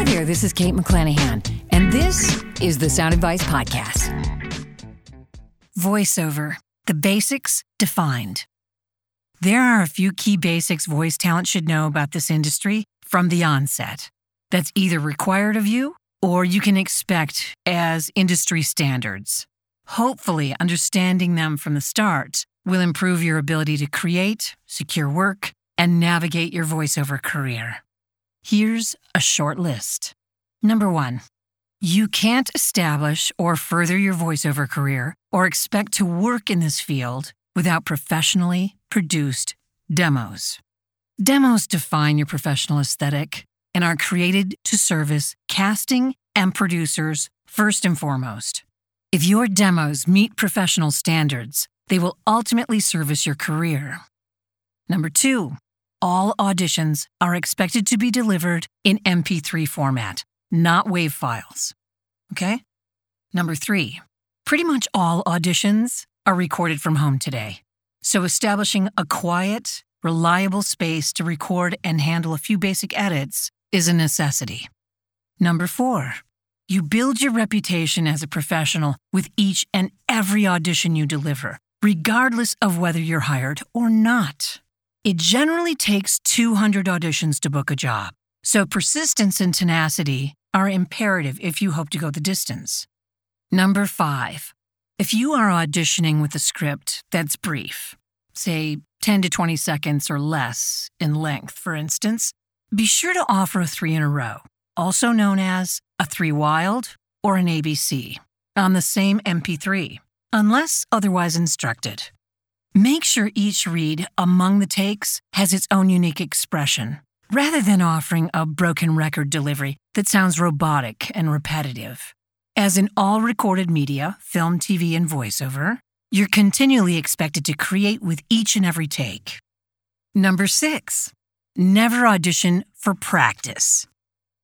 Hi there, this is Kate McClanahan, and this is the Sound Advice Podcast. Voiceover, the basics defined. There are a few key basics voice talent should know about this industry from the onset. That's either required of you or you can expect as industry standards. Hopefully, understanding them from the start will improve your ability to create, secure work, and navigate your voiceover career. Here's a short list. Number one, you can't establish or further your voiceover career or expect to work in this field without professionally produced demos. Demos define your professional aesthetic and are created to service casting and producers first and foremost. If your demos meet professional standards, they will ultimately service your career. Number two, all auditions are expected to be delivered in MP3 format, not WAV files. Okay? Number three, pretty much all auditions are recorded from home today. So establishing a quiet, reliable space to record and handle a few basic edits is a necessity. Number four, you build your reputation as a professional with each and every audition you deliver, regardless of whether you're hired or not. It generally takes 200 auditions to book a job, so persistence and tenacity are imperative if you hope to go the distance. Number five, if you are auditioning with a script that's brief, say 10 to 20 seconds or less in length, for instance, be sure to offer a three in a row, also known as a three wild or an ABC, on the same MP3, unless otherwise instructed. Make sure each read among the takes has its own unique expression, rather than offering a broken record delivery that sounds robotic and repetitive. As in all recorded media, film, TV, and voiceover, you're continually expected to create with each and every take. Number six, never audition for practice.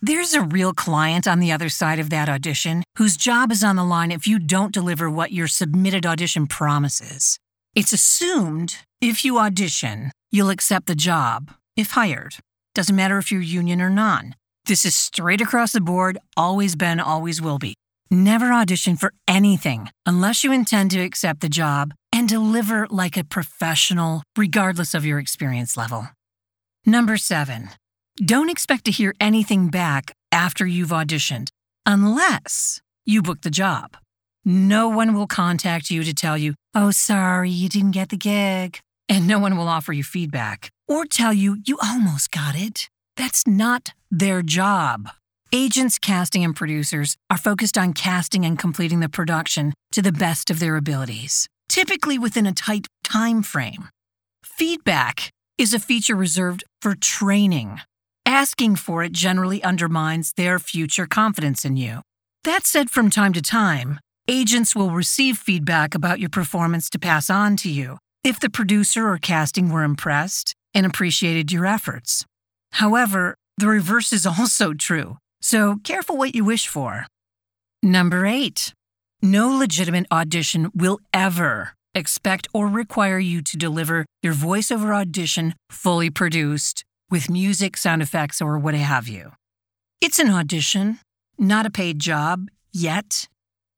There's a real client on the other side of that audition whose job is on the line if you don't deliver what your submitted audition promises. It's assumed if you audition, you'll accept the job if hired. Doesn't matter if you're union or non. This is straight across the board, always been, always will be. Never audition for anything unless you intend to accept the job and deliver like a professional, regardless of your experience level. Number seven, don't expect to hear anything back after you've auditioned unless you book the job. No one will contact you to tell you, oh, sorry, you didn't get the gig. And no one will offer you feedback or tell you you almost got it. That's not their job. Agents, casting, and producers are focused on casting and completing the production to the best of their abilities, typically within a tight time frame. Feedback is a feature reserved for training. Asking for it generally undermines their future confidence in you. That said, from time to time, Agents will receive feedback about your performance to pass on to you if the producer or casting were impressed and appreciated your efforts. However, the reverse is also true, so careful what you wish for. Number eight, no legitimate audition will ever expect or require you to deliver your voiceover audition fully produced with music, sound effects, or what have you. It's an audition, not a paid job yet,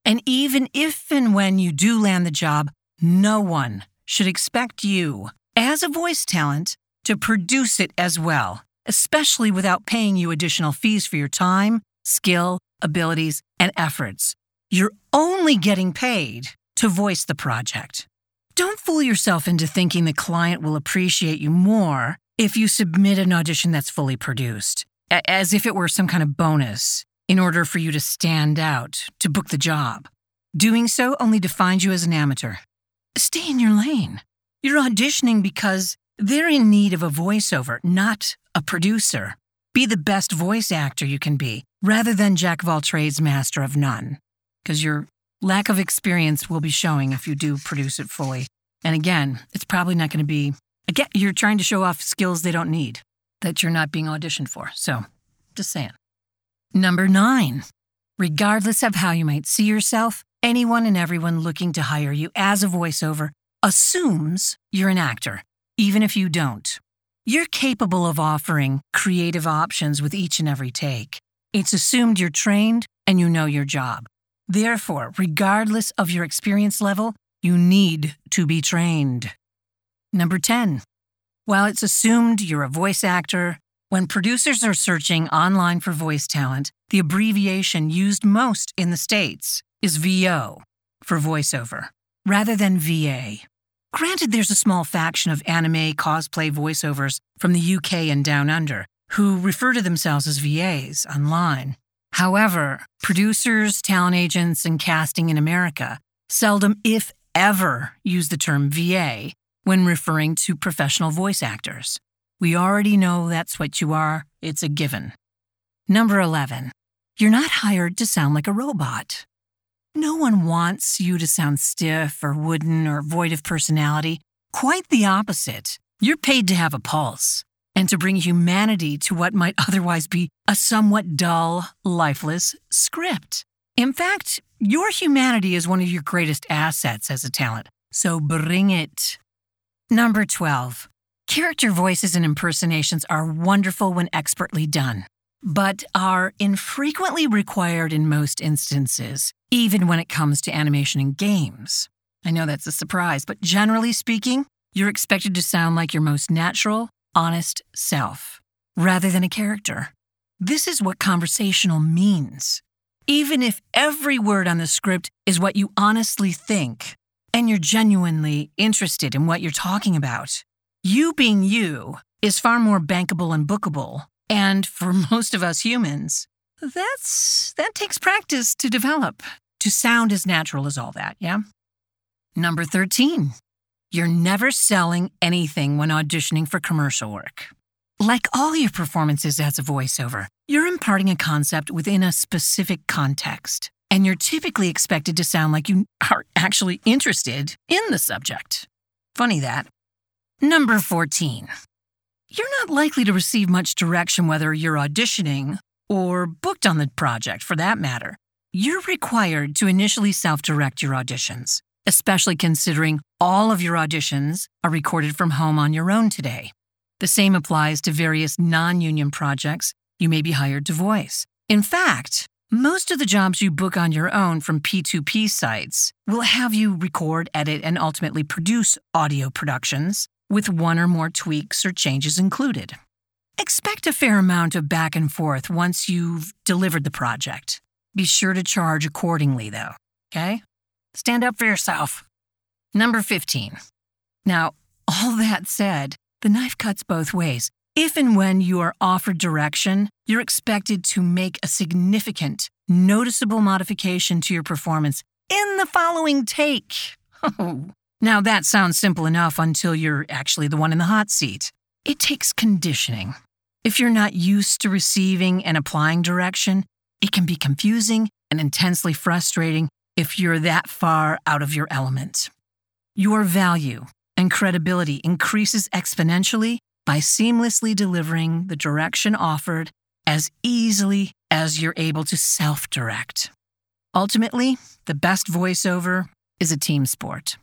and even if and when you do land the job, no one should expect you, as a voice talent, to produce it as well, especially without paying you additional fees for your time, skill, abilities, and efforts. You're only getting paid to voice the project. Don't fool yourself into thinking the client will appreciate you more if you submit an audition that's fully produced, as if it were some kind of bonus in order for you to stand out, to book the job. Doing so only defines you as an amateur. Stay in your lane. You're auditioning because they're in need of a voiceover, not a producer. Be the best voice actor you can be, rather than jack of all trades, master of none. Because your lack of experience will be showing if you do produce it fully. And again, it's probably not going to be, again, you're trying to show off skills they don't need that you're not being auditioned for. So, just saying. Number nine, regardless of how you might see yourself, anyone and everyone looking to hire you as a voiceover assumes you're an actor, even if you don't. You're capable of offering creative options with each and every take. It's assumed you're trained and you know your job. Therefore, regardless of your experience level, you need to be trained. Number 10. While it's assumed you're a voice actor, when producers are searching online for voice talent, the abbreviation used most in the States is VO for voiceover, rather than VA. Granted, there's a small faction of anime cosplay voiceovers from the UK and Down Under who refer to themselves as VAs online. However, producers, talent agents, and casting in America seldom, if ever, use the term VA when referring to professional voice actors. We already know that's what you are, it's a given. Number 11. You're not hired to sound like a robot. No one wants you to sound stiff or wooden or void of personality. Quite the opposite. You're paid to have a pulse and to bring humanity to what might otherwise be a somewhat dull, lifeless script. In fact, your humanity is one of your greatest assets as a talent, so bring it. Number 12. Character voices and impersonations are wonderful when expertly done, but are infrequently required in most instances, even when it comes to animation and games. I know that's a surprise, but generally speaking, you're expected to sound like your most natural, honest self, rather than a character. This is what conversational means. Even if every word on the script is what you honestly think, and you're genuinely interested in what you're talking about, you being you is far more bankable and bookable. And for most of us humans, that's that takes practice to develop, to sound as natural as all that, yeah? Number 13. You're never selling anything when auditioning for commercial work. Like all your performances as a voiceover, you're imparting a concept within a specific context, and you're typically expected to sound like you are actually interested in the subject. Funny that. Number 14. You're not likely to receive much direction whether you're auditioning or booked on the project for that matter. You're required to initially self direct your auditions especially considering all of your auditions are recorded from home on your own today. The same applies to various non union projects you may be hired to voice. In fact, most of the jobs you book on your own from P2P sites will have you record, edit, and ultimately produce audio productions with one or more tweaks or changes included. Expect a fair amount of back and forth once you've delivered the project. Be sure to charge accordingly, though, okay? Stand up for yourself. Number 15. Now, all that said, the knife cuts both ways. If and when you are offered direction, you're expected to make a significant, noticeable modification to your performance in the following take. Oh, now that sounds simple enough until you're actually the one in the hot seat. It takes conditioning. If you're not used to receiving and applying direction, it can be confusing and intensely frustrating if you're that far out of your element. Your value and credibility increases exponentially by seamlessly delivering the direction offered as easily as you're able to self direct. Ultimately, the best voiceover is a team sport.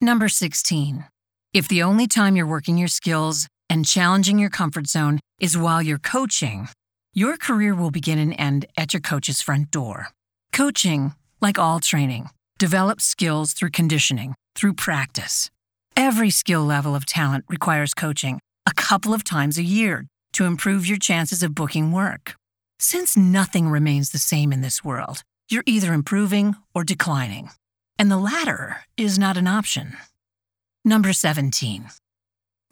Number 16. If the only time you're working your skills and challenging your comfort zone is while you're coaching, your career will begin and end at your coach's front door. Coaching like all training, develops skills through conditioning, through practice. Every skill level of talent requires coaching a couple of times a year to improve your chances of booking work. Since nothing remains the same in this world, you're either improving or declining, and the latter is not an option. Number 17.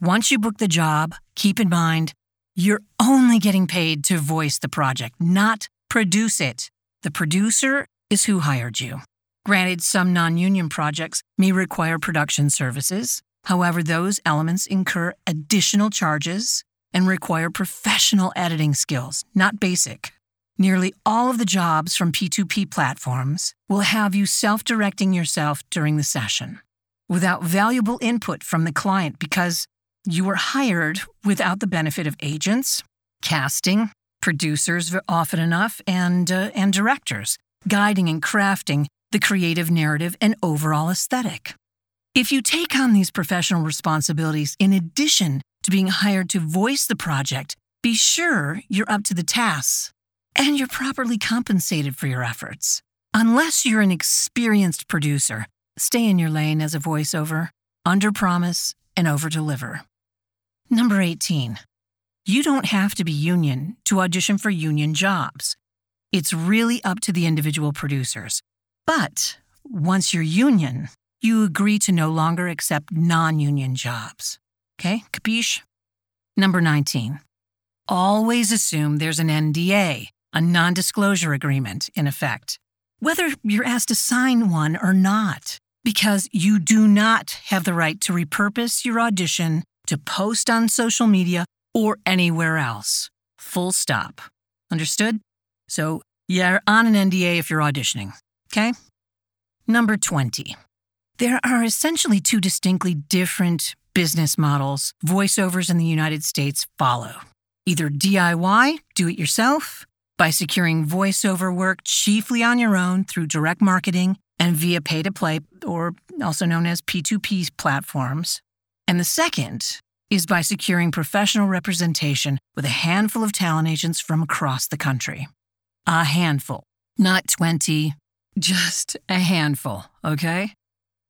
Once you book the job, keep in mind you're only getting paid to voice the project, not produce it. The producer is who hired you. Granted, some non union projects may require production services. However, those elements incur additional charges and require professional editing skills, not basic. Nearly all of the jobs from P2P platforms will have you self directing yourself during the session without valuable input from the client because you were hired without the benefit of agents, casting, producers often enough, and, uh, and directors guiding and crafting the creative narrative and overall aesthetic. If you take on these professional responsibilities in addition to being hired to voice the project, be sure you're up to the tasks. And you're properly compensated for your efforts. Unless you're an experienced producer, stay in your lane as a voiceover, under promise, and over deliver. Number 18. You don't have to be union to audition for union jobs. It's really up to the individual producers. But once you're union, you agree to no longer accept non union jobs. Okay, capiche? Number 19. Always assume there's an NDA, a non disclosure agreement, in effect, whether you're asked to sign one or not, because you do not have the right to repurpose your audition to post on social media or anywhere else. Full stop. Understood? So you're on an NDA if you're auditioning. Okay? Number 20. There are essentially two distinctly different business models voiceovers in the United States follow. Either DIY, do it yourself, by securing voiceover work chiefly on your own through direct marketing and via pay to play, or also known as P2P platforms. And the second is by securing professional representation with a handful of talent agents from across the country. A handful, not 20, just a handful, okay?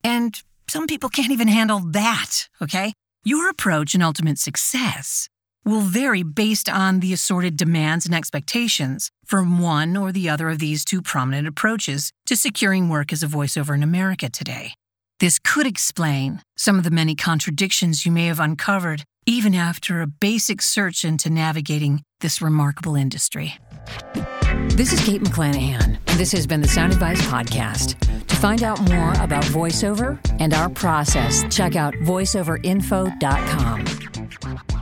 And some people can't even handle that, okay? Your approach and ultimate success will vary based on the assorted demands and expectations from one or the other of these two prominent approaches to securing work as a voiceover in America today. This could explain some of the many contradictions you may have uncovered even after a basic search into navigating this remarkable industry. This is Kate McClanahan, and this has been the Sound Advice Podcast. To find out more about voiceover and our process, check out voiceoverinfo.com.